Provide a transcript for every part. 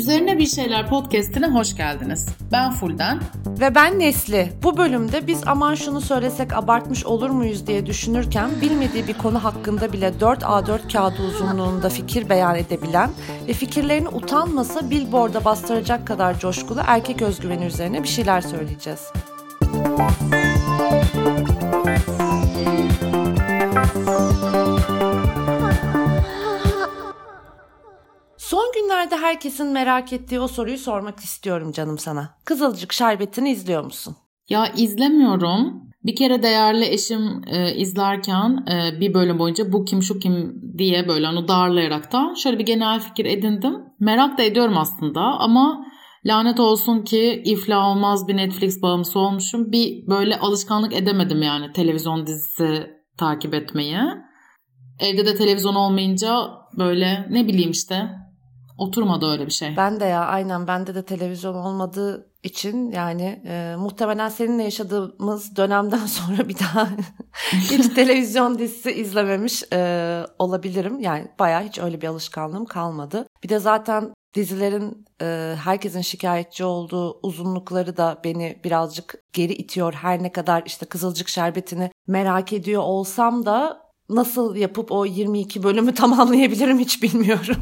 Üzerine Bir Şeyler podcastine hoş geldiniz. Ben Fulden. Ve ben Nesli. Bu bölümde biz aman şunu söylesek abartmış olur muyuz diye düşünürken bilmediği bir konu hakkında bile 4 A4 kağıdı uzunluğunda fikir beyan edebilen ve fikirlerini utanmasa billboard'a bastıracak kadar coşkulu erkek özgüveni üzerine bir şeyler söyleyeceğiz. Son günlerde herkesin merak ettiği o soruyu sormak istiyorum canım sana. Kızılcık Şerbeti'ni izliyor musun? Ya izlemiyorum. Bir kere değerli eşim e, izlerken e, bir bölüm boyunca bu kim şu kim diye böyle onu darlayarak da şöyle bir genel fikir edindim. Merak da ediyorum aslında ama lanet olsun ki iflah olmaz bir Netflix bağımlısı olmuşum. Bir böyle alışkanlık edemedim yani televizyon dizisi takip etmeyi. Evde de televizyon olmayınca böyle ne bileyim işte Oturmadı öyle bir şey. Ben de ya aynen bende de televizyon olmadığı için yani e, muhtemelen seninle yaşadığımız dönemden sonra bir daha hiç televizyon dizisi izlememiş e, olabilirim. Yani bayağı hiç öyle bir alışkanlığım kalmadı. Bir de zaten dizilerin e, herkesin şikayetçi olduğu uzunlukları da beni birazcık geri itiyor. Her ne kadar işte Kızılcık Şerbeti'ni merak ediyor olsam da nasıl yapıp o 22 bölümü tamamlayabilirim hiç bilmiyorum.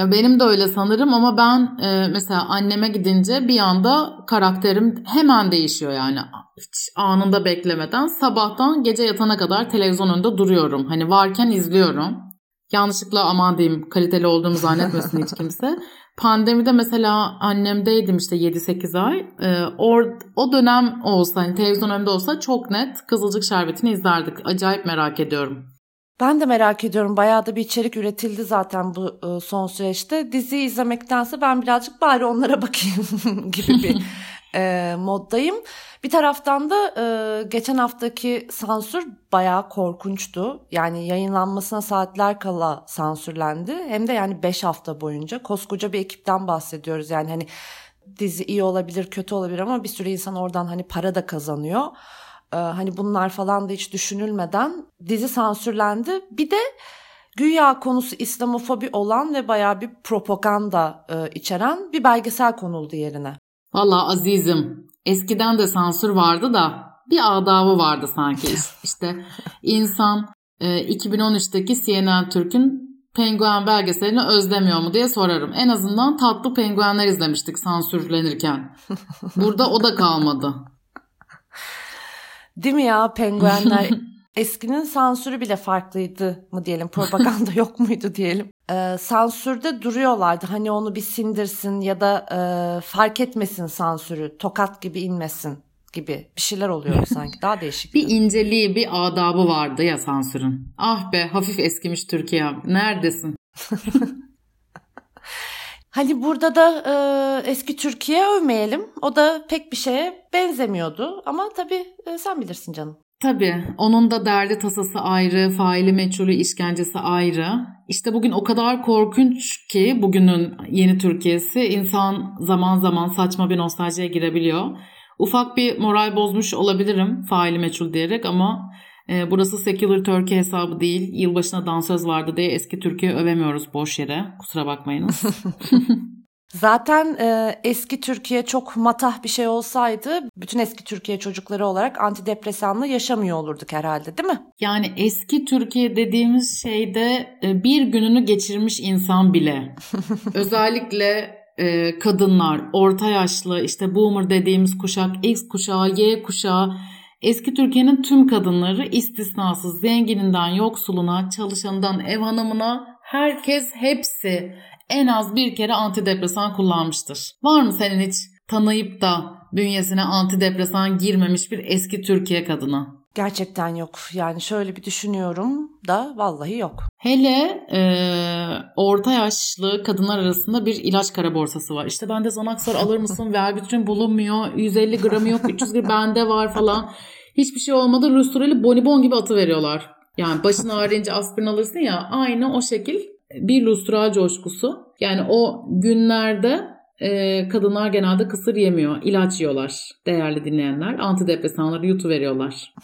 Ya benim de öyle sanırım ama ben e, mesela anneme gidince bir anda karakterim hemen değişiyor yani. Hiç anında beklemeden sabahtan gece yatana kadar televizyon önünde duruyorum. Hani varken izliyorum. Yanlışlıkla aman diyeyim kaliteli olduğumu zannetmesin hiç kimse. Pandemide mesela annemdeydim işte 7-8 ay. Ee, or, o dönem olsa hani televizyon önünde olsa çok net Kızılcık Şerbeti'ni izlerdik. Acayip merak ediyorum. Ben de merak ediyorum. Bayağı da bir içerik üretildi zaten bu e, son süreçte. Dizi izlemektense ben birazcık bari onlara bakayım gibi bir e, moddayım. Bir taraftan da e, geçen haftaki sansür bayağı korkunçtu. Yani yayınlanmasına saatler kala sansürlendi. Hem de yani 5 hafta boyunca koskoca bir ekipten bahsediyoruz. Yani hani dizi iyi olabilir, kötü olabilir ama bir sürü insan oradan hani para da kazanıyor. Ee, hani bunlar falan da hiç düşünülmeden dizi sansürlendi. Bir de güya konusu İslamofobi olan ve bayağı bir propaganda e, içeren bir belgesel konuldu yerine. Valla azizim eskiden de sansür vardı da bir adabı vardı sanki. İşte insan e, 2013'teki CNN Türk'ün penguen belgeselini özlemiyor mu diye sorarım. En azından tatlı penguenler izlemiştik sansürlenirken. Burada o da kalmadı. Değil mi ya penguenler? Eskinin sansürü bile farklıydı mı diyelim propaganda yok muydu diyelim. Ee, sansürde duruyorlardı hani onu bir sindirsin ya da e, fark etmesin sansürü tokat gibi inmesin gibi bir şeyler oluyor sanki daha değişik. bir inceliği bir adabı vardı ya sansürün. Ah be hafif eskimiş Türkiye neredesin? Hani burada da e, eski Türkiye övmeyelim. O da pek bir şeye benzemiyordu. Ama tabii e, sen bilirsin canım. Tabii. Onun da derdi tasası ayrı, faili meçhulü işkencesi ayrı. İşte bugün o kadar korkunç ki bugünün yeni Türkiye'si insan zaman zaman saçma bir nostaljiye girebiliyor. Ufak bir moral bozmuş olabilirim faili meçhul diyerek ama burası Secular Turkey hesabı değil. Yılbaşına dansöz vardı diye eski Türkiye övemiyoruz boş yere. Kusura bakmayınız. Zaten e, eski Türkiye çok matah bir şey olsaydı bütün eski Türkiye çocukları olarak antidepresanla yaşamıyor olurduk herhalde değil mi? Yani eski Türkiye dediğimiz şeyde e, bir gününü geçirmiş insan bile özellikle e, kadınlar, orta yaşlı işte boomer dediğimiz kuşak, X kuşağı, Y kuşağı Eski Türkiye'nin tüm kadınları istisnasız zengininden yoksuluna, çalışanından ev hanımına herkes hepsi en az bir kere antidepresan kullanmıştır. Var mı senin hiç tanıyıp da bünyesine antidepresan girmemiş bir eski Türkiye kadını? Gerçekten yok. Yani şöyle bir düşünüyorum da vallahi yok. Hele e, orta yaşlı kadınlar arasında bir ilaç kara borsası var. İşte bende Zanaxor alır mısın? Verbitrin bulunmuyor. 150 gramı yok. 300 gram bende var falan. Hiçbir şey olmadı. Rustureli bonibon gibi atı veriyorlar. Yani başın ağrıyınca aspirin alırsın ya aynı o şekil bir lustral coşkusu. Yani o günlerde e, kadınlar genelde kısır yemiyor. ilaç yiyorlar değerli dinleyenler. Antidepresanları yutu veriyorlar.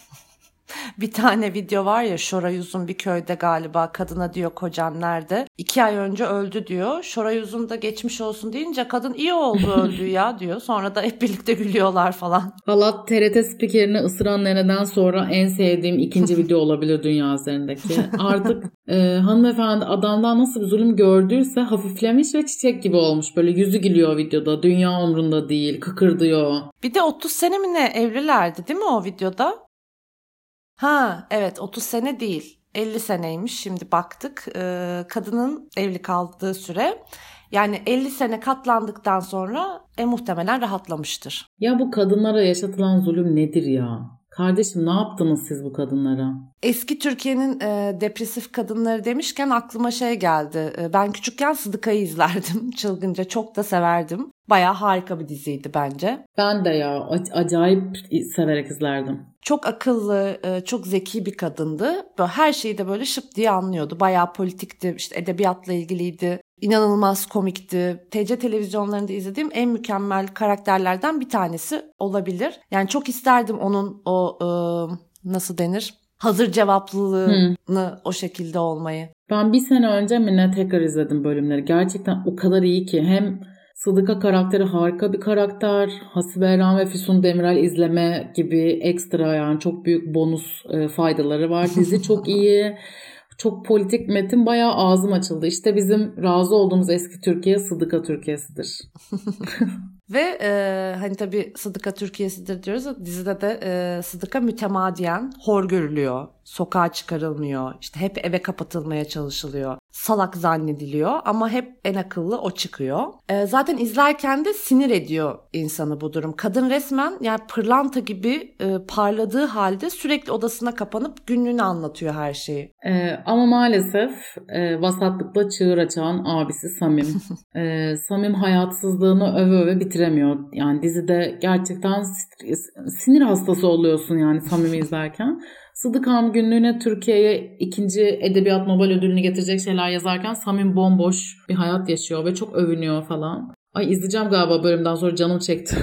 bir tane video var ya Şoray Uzun bir köyde galiba kadına diyor kocan nerede? İki ay önce öldü diyor. Şoray Uzun da geçmiş olsun deyince kadın iyi oldu öldü ya diyor. Sonra da hep birlikte gülüyorlar falan. Valla TRT spikerini ısıran neneden sonra en sevdiğim ikinci video olabilir dünya üzerindeki. Artık e, hanımefendi adamdan nasıl bir zulüm gördüyse hafiflemiş ve çiçek gibi olmuş. Böyle yüzü gülüyor videoda. Dünya umrunda değil. Kıkırdıyor. Bir de 30 sene mi ne evlilerdi değil mi o videoda? Ha evet 30 sene değil. 50 seneymiş şimdi baktık. Ee, kadının evli kaldığı süre. Yani 50 sene katlandıktan sonra e, muhtemelen rahatlamıştır. Ya bu kadınlara yaşatılan zulüm nedir ya? Kardeşim ne yaptınız siz bu kadınlara? Eski Türkiye'nin e, depresif kadınları demişken aklıma şey geldi. E, ben küçükken Sıdıka'yı izlerdim. Çılgınca çok da severdim. Baya harika bir diziydi bence. Ben de ya acayip severek izlerdim. Çok akıllı, e, çok zeki bir kadındı. Böyle her şeyi de böyle şıp diye anlıyordu. Baya politikti, işte edebiyatla ilgiliydi. İnanılmaz komikti. TC televizyonlarında izlediğim en mükemmel karakterlerden bir tanesi olabilir. Yani çok isterdim onun o e, nasıl denir? Hazır cevaplılığını hmm. o şekilde olmayı. Ben bir sene önce mi ne tekrar izledim bölümleri. Gerçekten o kadar iyi ki hem Sıdıka karakteri harika bir karakter. Hasibe Erhan ve Füsun Demirel izleme gibi ekstra yani çok büyük bonus e, faydaları var. Dizi çok iyi. Çok politik metin bayağı ağzım açıldı. İşte bizim razı olduğumuz eski Türkiye Sıdıka Türkiye'sidir. Ve e, hani tabii Sıdıka Türkiye'sidir diyoruz. Dizide de e, Sıdıka mütemadiyen hor görülüyor. Sokağa çıkarılmıyor. İşte hep eve kapatılmaya çalışılıyor. Salak zannediliyor ama hep en akıllı o çıkıyor. E, zaten izlerken de sinir ediyor insanı bu durum. Kadın resmen yani pırlanta gibi e, parladığı halde sürekli odasına kapanıp günlüğünü anlatıyor her şeyi. E, ama maalesef e, vasatlıkla çığır açan abisi Samim. e, Samim hayatsızlığını öve öve bitir bitiremiyor. Yani dizide gerçekten sinir hastası oluyorsun yani samimi izlerken. Sıdıkam günlüğüne Türkiye'ye ikinci Edebiyat Nobel ödülünü getirecek şeyler yazarken Samim bomboş bir hayat yaşıyor ve çok övünüyor falan. Ay izleyeceğim galiba bölümden sonra canım çekti.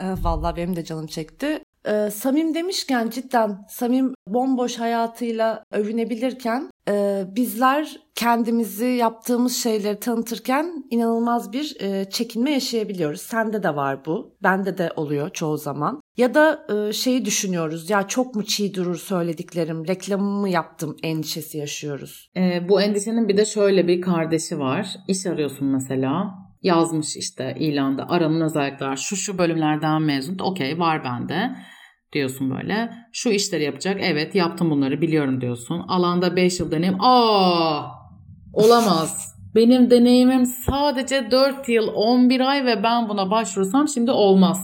Vallahi benim de canım çekti. Ee, Samim demişken cidden Samim bomboş hayatıyla övünebilirken e, bizler kendimizi yaptığımız şeyleri tanıtırken inanılmaz bir e, çekinme yaşayabiliyoruz. Sende de var bu. Bende de oluyor çoğu zaman. Ya da e, şeyi düşünüyoruz ya çok mu çiğ durur söylediklerim reklamımı yaptım endişesi yaşıyoruz. E, bu endişenin bir de şöyle bir kardeşi var. İş arıyorsun mesela yazmış işte ilanda aranın özellikler şu şu bölümlerden mezun. Okey var bende diyorsun böyle. Şu işleri yapacak. Evet yaptım bunları biliyorum diyorsun. Alanda 5 yıl deneyim. Aa olamaz. Benim deneyimim sadece 4 yıl 11 ay ve ben buna başvursam şimdi olmaz.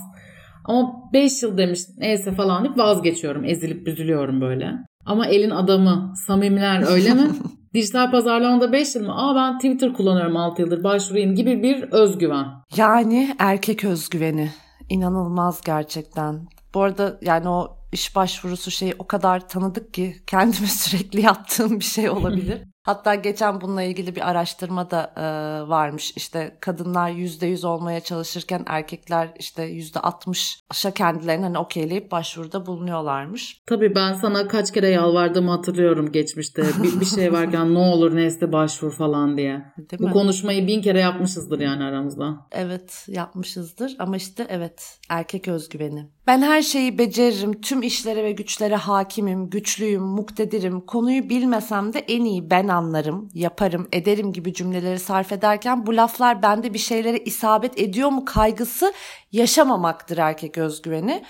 Ama 5 yıl demiş neyse falan deyip vazgeçiyorum. Ezilip büzülüyorum böyle. Ama elin adamı, samimiler öyle mi? Dijital pazarlamada 5 yıl mı? Aa ben Twitter kullanıyorum 6 yıldır başvurayım gibi bir özgüven. Yani erkek özgüveni. İnanılmaz gerçekten. Bu arada yani o iş başvurusu şeyi o kadar tanıdık ki kendime sürekli yaptığım bir şey olabilir. Hatta geçen bununla ilgili bir araştırma da e, varmış. İşte kadınlar %100 olmaya çalışırken erkekler işte %60'a kendilerini hani okeyleyip başvuruda bulunuyorlarmış. Tabii ben sana kaç kere yalvardım hatırlıyorum geçmişte. Bir, bir şey varken ne olur neyse başvur falan diye. Değil Bu mi? konuşmayı bin kere yapmışızdır yani aramızda. Evet yapmışızdır ama işte evet erkek özgüveni. Ben her şeyi beceririm, tüm işlere ve güçlere hakimim, güçlüyüm, muktedirim, konuyu bilmesem de en iyi ben anlarım, yaparım, ederim gibi cümleleri sarf ederken bu laflar bende bir şeylere isabet ediyor mu kaygısı yaşamamaktır erkek özgüveni.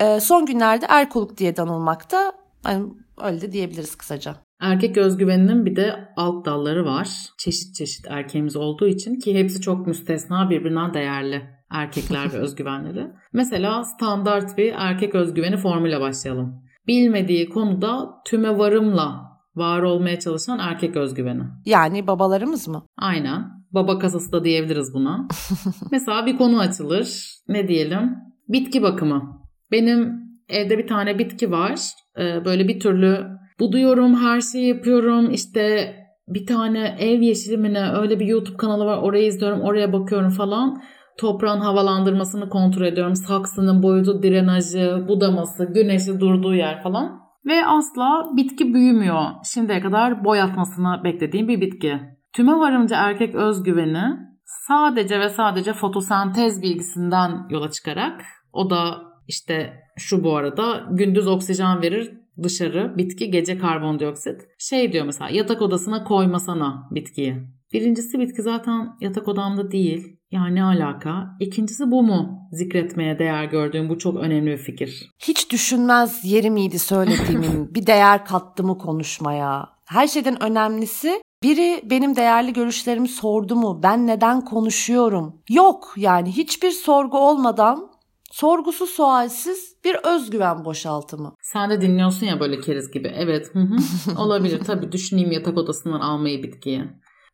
Ee, son günlerde erkoluk diye danılmakta. Yani öyle de diyebiliriz kısaca. Erkek özgüveninin bir de alt dalları var. Çeşit çeşit erkeğimiz olduğu için ki hepsi çok müstesna birbirinden değerli erkekler ve özgüvenleri. Mesela standart bir erkek özgüveni formüle başlayalım. Bilmediği konuda tüme varımla var olmaya çalışan erkek özgüveni. Yani babalarımız mı? Aynen. Baba kasası da diyebiliriz buna. Mesela bir konu açılır. Ne diyelim? Bitki bakımı. Benim evde bir tane bitki var. Ee, böyle bir türlü buduyorum, her şeyi yapıyorum. İşte bir tane ev yeşili mi ne öyle bir YouTube kanalı var. Orayı izliyorum, oraya bakıyorum falan. toprağın havalandırmasını kontrol ediyorum. Saksının boyutu, drenajı, budaması, güneşi durduğu yer falan. Ve asla bitki büyümüyor. Şimdiye kadar boy atmasını beklediğim bir bitki. Tüme varınca erkek özgüveni sadece ve sadece fotosentez bilgisinden yola çıkarak o da işte şu bu arada gündüz oksijen verir dışarı bitki gece karbondioksit. Şey diyor mesela yatak odasına koymasana bitkiyi. Birincisi bitki zaten yatak odamda değil. Yani ne alaka? İkincisi bu mu zikretmeye değer gördüğüm bu çok önemli bir fikir. Hiç düşünmez yeri miydi söylediğimin bir değer kattı mı konuşmaya? Her şeyden önemlisi biri benim değerli görüşlerimi sordu mu? Ben neden konuşuyorum? Yok yani hiçbir sorgu olmadan sorgusuz sualsiz bir özgüven boşaltımı. Sen de dinliyorsun ya böyle keriz gibi. Evet hı hı, olabilir tabii düşüneyim yatak odasından almayı bitkiye.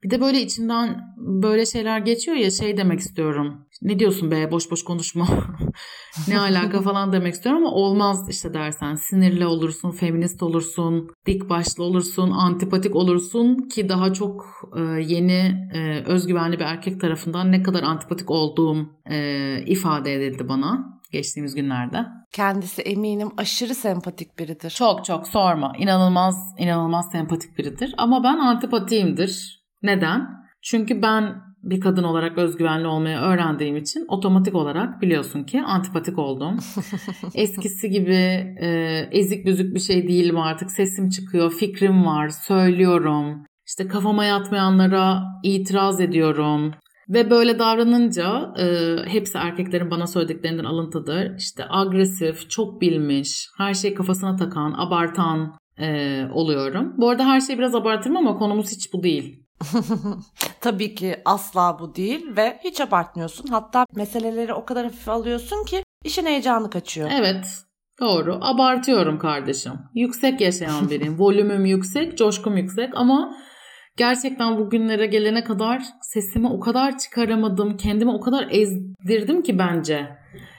Bir de böyle içimden böyle şeyler geçiyor ya şey demek istiyorum. Ne diyorsun be boş boş konuşma. ne alaka falan demek istiyorum ama olmaz işte dersen. Sinirli olursun, feminist olursun, dik başlı olursun, antipatik olursun ki daha çok e, yeni e, özgüvenli bir erkek tarafından ne kadar antipatik olduğum e, ifade edildi bana geçtiğimiz günlerde. Kendisi eminim aşırı sempatik biridir. Çok çok sorma. İnanılmaz inanılmaz sempatik biridir. Ama ben antipatiyimdir. Neden? Çünkü ben bir kadın olarak özgüvenli olmayı öğrendiğim için otomatik olarak biliyorsun ki antipatik oldum. Eskisi gibi e, ezik büzük bir şey değilim artık. Sesim çıkıyor, fikrim var, söylüyorum. İşte kafama yatmayanlara itiraz ediyorum. Ve böyle davranınca e, hepsi erkeklerin bana söylediklerinden alıntıdır. İşte agresif, çok bilmiş, her şeyi kafasına takan, abartan e, oluyorum. Bu arada her şeyi biraz abartırım ama konumuz hiç bu değil. Tabii ki asla bu değil ve hiç abartmıyorsun. Hatta meseleleri o kadar hafif alıyorsun ki işin heyecanı kaçıyor. Evet. Doğru. Abartıyorum kardeşim. Yüksek yaşayan biriyim. Volümüm yüksek, coşkum yüksek ama gerçekten bugünlere gelene kadar sesimi o kadar çıkaramadım. Kendimi o kadar ezdirdim ki bence.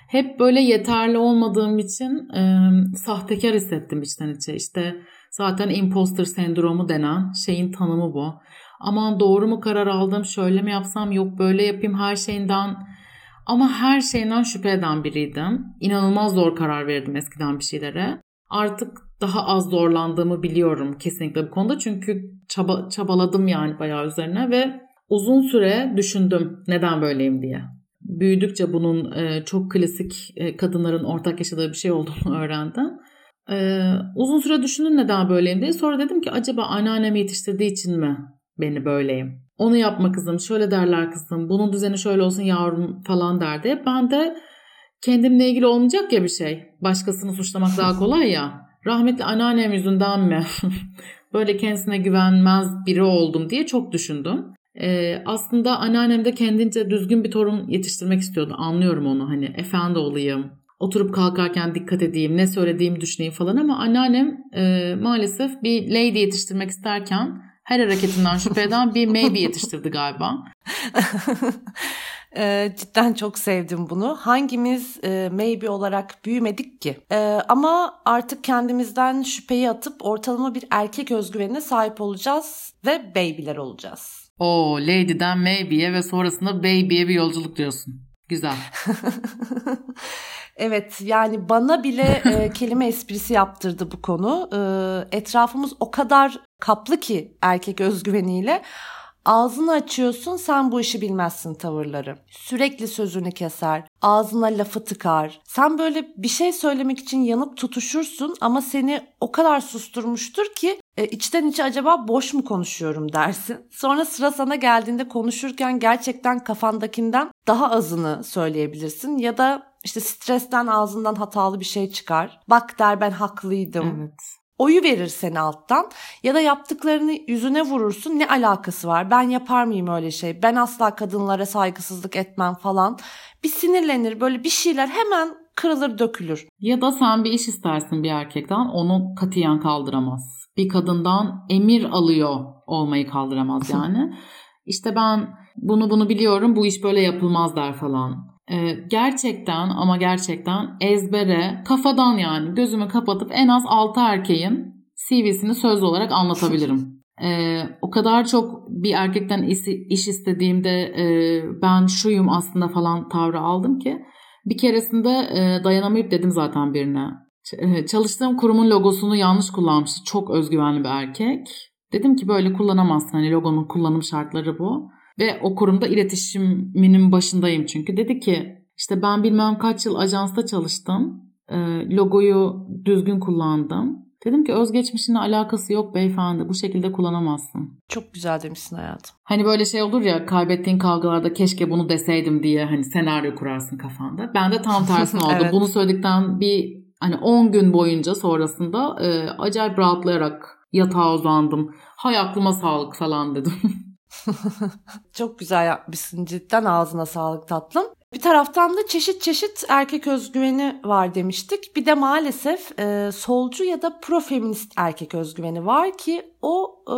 Hep böyle yeterli olmadığım için e, sahtekar hissettim içten içe. İşte zaten imposter sendromu denen şeyin tanımı bu aman doğru mu karar aldım şöyle mi yapsam yok böyle yapayım her şeyinden ama her şeyden şüphe eden biriydim. İnanılmaz zor karar verdim eskiden bir şeylere. Artık daha az zorlandığımı biliyorum kesinlikle bu konuda. Çünkü çaba, çabaladım yani bayağı üzerine ve uzun süre düşündüm neden böyleyim diye. Büyüdükçe bunun e, çok klasik e, kadınların ortak yaşadığı bir şey olduğunu öğrendim. E, uzun süre düşündüm neden böyleyim diye. Sonra dedim ki acaba anneannemi yetiştirdiği için mi beni böyleyim. Onu yapma kızım, şöyle derler kızım, bunun düzeni şöyle olsun yavrum falan derdi. Ben de kendimle ilgili olmayacak ya bir şey. Başkasını suçlamak daha kolay ya. Rahmetli anneannem yüzünden mi? Böyle kendisine güvenmez biri oldum diye çok düşündüm. Ee, aslında anneannem de kendince düzgün bir torun yetiştirmek istiyordu. Anlıyorum onu hani efendi olayım, oturup kalkarken dikkat edeyim, ne söylediğimi düşüneyim falan ama anneannem e, maalesef bir lady yetiştirmek isterken her hareketinden şüphe eden bir maybe yetiştirdi galiba. e, cidden çok sevdim bunu. Hangimiz e, maybe olarak büyümedik ki? E, ama artık kendimizden şüpheyi atıp ortalama bir erkek özgüvenine sahip olacağız ve baby'ler olacağız. O lady'den maybe'ye ve sonrasında baby'ye bir yolculuk diyorsun. Güzel. Evet yani bana bile e, kelime esprisi yaptırdı bu konu. E, etrafımız o kadar kaplı ki erkek özgüveniyle. Ağzını açıyorsun sen bu işi bilmezsin tavırları. Sürekli sözünü keser, ağzına lafı tıkar. Sen böyle bir şey söylemek için yanıp tutuşursun ama seni o kadar susturmuştur ki e, içten içe acaba boş mu konuşuyorum dersin. Sonra sıra sana geldiğinde konuşurken gerçekten kafandakinden daha azını söyleyebilirsin ya da işte stresten ağzından hatalı bir şey çıkar. Bak der ben haklıydım. Evet. Oyu verir seni alttan ya da yaptıklarını yüzüne vurursun ne alakası var ben yapar mıyım öyle şey ben asla kadınlara saygısızlık etmem falan bir sinirlenir böyle bir şeyler hemen kırılır dökülür. Ya da sen bir iş istersin bir erkekten onu katiyen kaldıramaz. Bir kadından emir alıyor olmayı kaldıramaz yani. İşte ben bunu bunu biliyorum bu iş böyle yapılmaz der falan. Ee, gerçekten ama gerçekten ezbere kafadan yani gözümü kapatıp en az 6 erkeğin CV'sini söz olarak anlatabilirim. e, o kadar çok bir erkekten iş, iş istediğimde e, ben şuyum aslında falan tavrı aldım ki bir keresinde e, dayanamayıp dedim zaten birine. E, çalıştığım kurumun logosunu yanlış kullanmıştı. Çok özgüvenli bir erkek. Dedim ki böyle kullanamazsın. Hani logonun kullanım şartları bu. Ve o kurumda iletişiminin başındayım çünkü. Dedi ki işte ben bilmem kaç yıl ajansta çalıştım. E, logoyu düzgün kullandım. Dedim ki özgeçmişinle alakası yok beyefendi. Bu şekilde kullanamazsın. Çok güzel demişsin hayatım. Hani böyle şey olur ya kaybettiğin kavgalarda keşke bunu deseydim diye hani senaryo kurarsın kafanda. Ben de tam tersine oldu. evet. Bunu söyledikten bir hani 10 gün boyunca sonrasında e, acayip rahatlayarak yatağa uzandım. Hay aklıma sağlık falan dedim. Çok güzel yapmışsın cidden ağzına sağlık tatlım. Bir taraftan da çeşit çeşit erkek özgüveni var demiştik. Bir de maalesef e, solcu ya da profeminist erkek özgüveni var ki o e,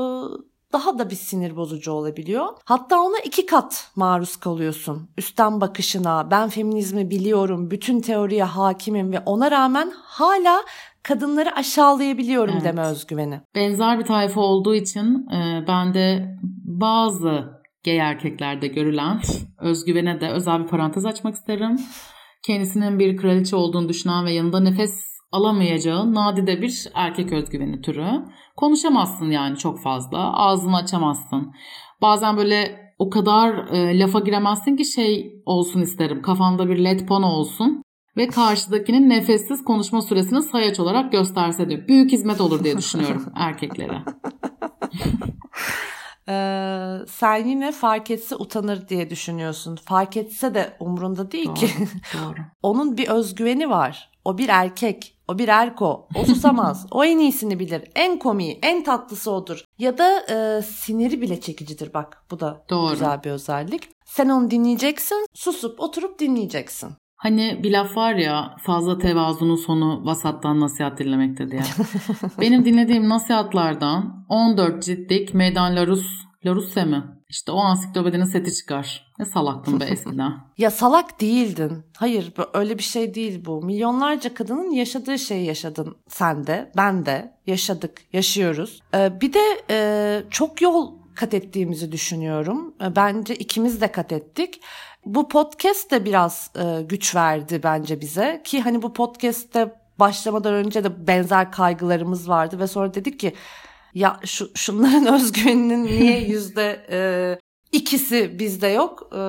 daha da bir sinir bozucu olabiliyor. Hatta ona iki kat maruz kalıyorsun. Üstten bakışına, ben feminizmi biliyorum, bütün teoriye hakimim ve ona rağmen hala kadınları aşağılayabiliyorum evet. deme özgüveni. Benzer bir tayfa olduğu için e, ben de bazı gay erkeklerde görülen özgüvene de özel bir parantez açmak isterim. Kendisinin bir kraliçe olduğunu düşünen ve yanında nefes alamayacağı nadide bir erkek özgüveni türü. Konuşamazsın yani çok fazla. Ağzını açamazsın. Bazen böyle o kadar e, lafa giremezsin ki şey olsun isterim. Kafanda bir led pano olsun ve karşıdakinin nefessiz konuşma süresini sayaç olarak gösterse diyor. Büyük hizmet olur diye düşünüyorum erkeklere. Ee, sen yine fark etse utanır diye düşünüyorsun. Fark etse de umrunda değil doğru, ki. doğru. Onun bir özgüveni var. O bir erkek. O bir erko. O susamaz. o en iyisini bilir. En komiği, en tatlısı odur. Ya da e, siniri bile çekicidir bak. Bu da Doğru. güzel bir özellik. Sen onu dinleyeceksin. Susup oturup dinleyeceksin. Hani bir laf var ya fazla tevazunun sonu vasattan nasihat dinlemekte diye. Benim dinlediğim nasihatlardan 14 ciltlik Meydan Larus, Larusse mi? İşte o ansiklopedinin seti çıkar. Ne salaktım be eskiden. ya salak değildin. Hayır öyle bir şey değil bu. Milyonlarca kadının yaşadığı şeyi yaşadın sen de, ben de. Yaşadık, yaşıyoruz. Ee, bir de e, çok yol kat ettiğimizi düşünüyorum. Ee, bence ikimiz de kat ettik. Bu podcast de biraz e, güç verdi bence bize ki hani bu podcast'te başlamadan önce de benzer kaygılarımız vardı ve sonra dedik ki ya şu şunların özgüveninin niye yüzde e, ikisi bizde yok? E,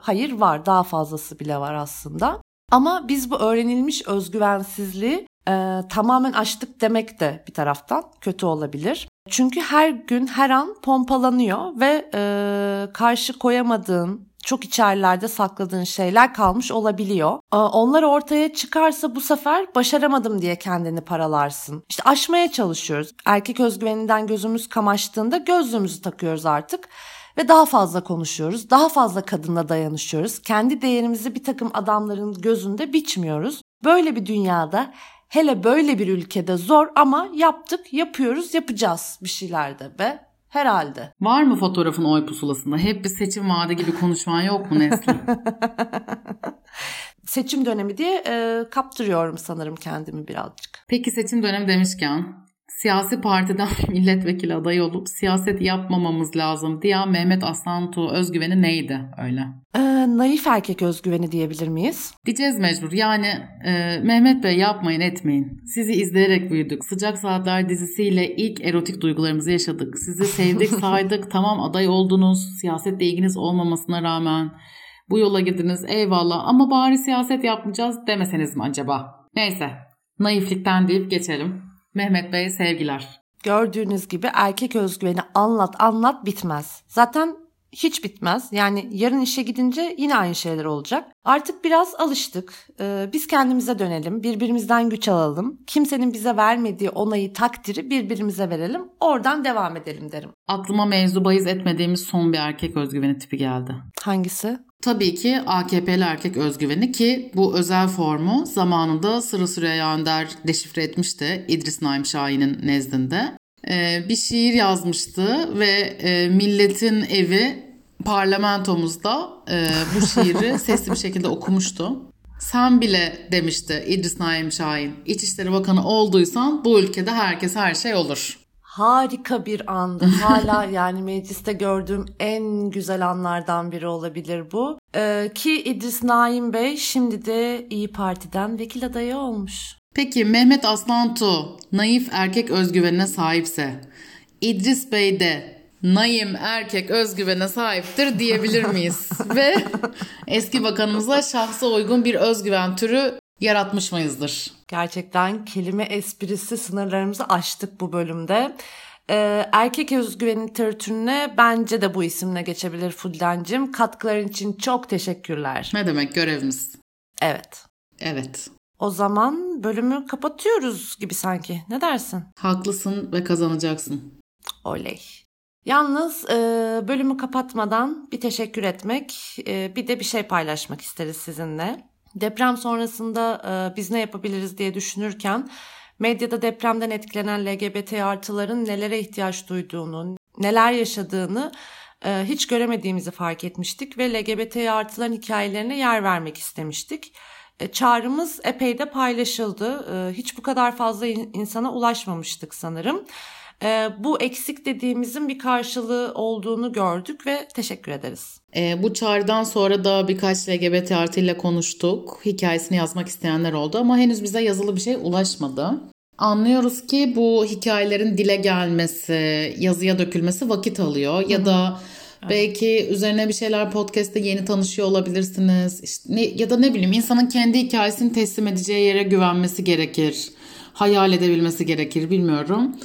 hayır var daha fazlası bile var aslında. Ama biz bu öğrenilmiş özgüvensizliği e, tamamen açtık demek de bir taraftan kötü olabilir. Çünkü her gün her an pompalanıyor ve e, karşı koyamadığın çok içerilerde sakladığın şeyler kalmış olabiliyor. Ee, onlar ortaya çıkarsa bu sefer başaramadım diye kendini paralarsın. İşte aşmaya çalışıyoruz. Erkek özgüveninden gözümüz kamaştığında gözlüğümüzü takıyoruz artık ve daha fazla konuşuyoruz. Daha fazla kadınla dayanışıyoruz. Kendi değerimizi bir takım adamların gözünde biçmiyoruz. Böyle bir dünyada hele böyle bir ülkede zor ama yaptık, yapıyoruz, yapacağız bir şeylerde be. Herhalde. Var mı fotoğrafın oy pusulasında? Hep bir seçim vaadi gibi konuşman yok mu Nesli? seçim dönemi diye e, kaptırıyorum sanırım kendimi birazcık. Peki seçim dönemi demişken siyasi partiden milletvekili adayı olup siyaset yapmamamız lazım diye Mehmet Aslantu özgüveni neydi öyle? Ee, naif erkek özgüveni diyebilir miyiz? Diyeceğiz mecbur. Yani e, Mehmet Bey yapmayın etmeyin. Sizi izleyerek büyüdük. Sıcak Saatler dizisiyle ilk erotik duygularımızı yaşadık. Sizi sevdik saydık. tamam aday oldunuz. Siyasetle ilginiz olmamasına rağmen bu yola girdiniz eyvallah ama bari siyaset yapmayacağız demeseniz mi acaba? Neyse naiflikten deyip geçelim. Mehmet Bey sevgiler. Gördüğünüz gibi erkek özgüveni anlat anlat bitmez. Zaten hiç bitmez. Yani yarın işe gidince yine aynı şeyler olacak. Artık biraz alıştık. Ee, biz kendimize dönelim, birbirimizden güç alalım. Kimsenin bize vermediği onayı, takdiri birbirimize verelim. Oradan devam edelim derim. Aklıma mevzu bahis etmediğimiz son bir erkek özgüveni tipi geldi. Hangisi? Tabii ki AKP'li erkek özgüveni ki bu özel formu zamanında Sıra Süreyya Önder deşifre etmişti İdris Naim Şahin'in nezdinde. Ee, bir şiir yazmıştı ve e, milletin evi parlamentomuzda e, bu şiiri sesli bir şekilde okumuştu. Sen bile demişti İdris Naim Şahin, İçişleri Bakanı olduysan bu ülkede herkes her şey olur. Harika bir andı. Hala yani mecliste gördüğüm en güzel anlardan biri olabilir bu. Ee, ki İdris Naim Bey şimdi de İyi Parti'den vekil adayı olmuş. Peki Mehmet Aslantu naif erkek özgüvenine sahipse İdris Bey de Naim erkek özgüvene sahiptir diyebilir miyiz? Ve eski bakanımıza şahsa uygun bir özgüven türü yaratmış mıyızdır? Gerçekten kelime esprisi sınırlarımızı aştık bu bölümde. Ee, erkek özgüveni literatürüne bence de bu isimle geçebilir Fulden'cim. Katkıların için çok teşekkürler. Ne demek görevimiz? Evet. Evet. O zaman bölümü kapatıyoruz gibi sanki. Ne dersin? Haklısın ve kazanacaksın. Oley. Yalnız e, bölümü kapatmadan bir teşekkür etmek, e, bir de bir şey paylaşmak isteriz sizinle. Deprem sonrasında e, biz ne yapabiliriz diye düşünürken medyada depremden etkilenen LGBT artıların nelere ihtiyaç duyduğunu, neler yaşadığını e, hiç göremediğimizi fark etmiştik ve LGBT artıların hikayelerine yer vermek istemiştik. E, çağrımız epey de paylaşıldı. E, hiç bu kadar fazla insana ulaşmamıştık sanırım. E, bu eksik dediğimizin bir karşılığı olduğunu gördük ve teşekkür ederiz. E, bu çağrıdan sonra da birkaç LGBT artıyla konuştuk. Hikayesini yazmak isteyenler oldu ama henüz bize yazılı bir şey ulaşmadı. Anlıyoruz ki bu hikayelerin dile gelmesi, yazıya dökülmesi vakit alıyor ya da Belki üzerine bir şeyler podcast'te yeni tanışıyor olabilirsiniz. İşte ne, ya da ne bileyim insanın kendi hikayesini teslim edeceği yere güvenmesi gerekir. Hayal edebilmesi gerekir bilmiyorum.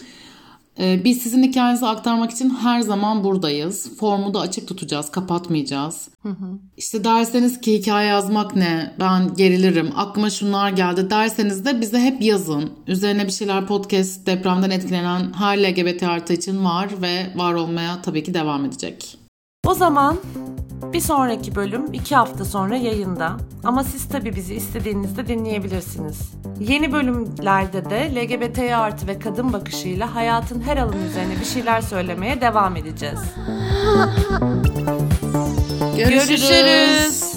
Ee, biz sizin hikayenizi aktarmak için her zaman buradayız. Formu da açık tutacağız, kapatmayacağız. Hı hı. İşte derseniz ki hikaye yazmak ne? Ben gerilirim, aklıma şunlar geldi derseniz de bize hep yazın. Üzerine bir şeyler podcast depremden etkilenen her LGBT artı için var ve var olmaya tabii ki devam edecek. O zaman bir sonraki bölüm iki hafta sonra yayında. Ama siz tabii bizi istediğinizde dinleyebilirsiniz. Yeni bölümlerde de LGBT artı ve kadın bakışıyla hayatın her alanı üzerine bir şeyler söylemeye devam edeceğiz. Görüşürüz. Görüşürüz.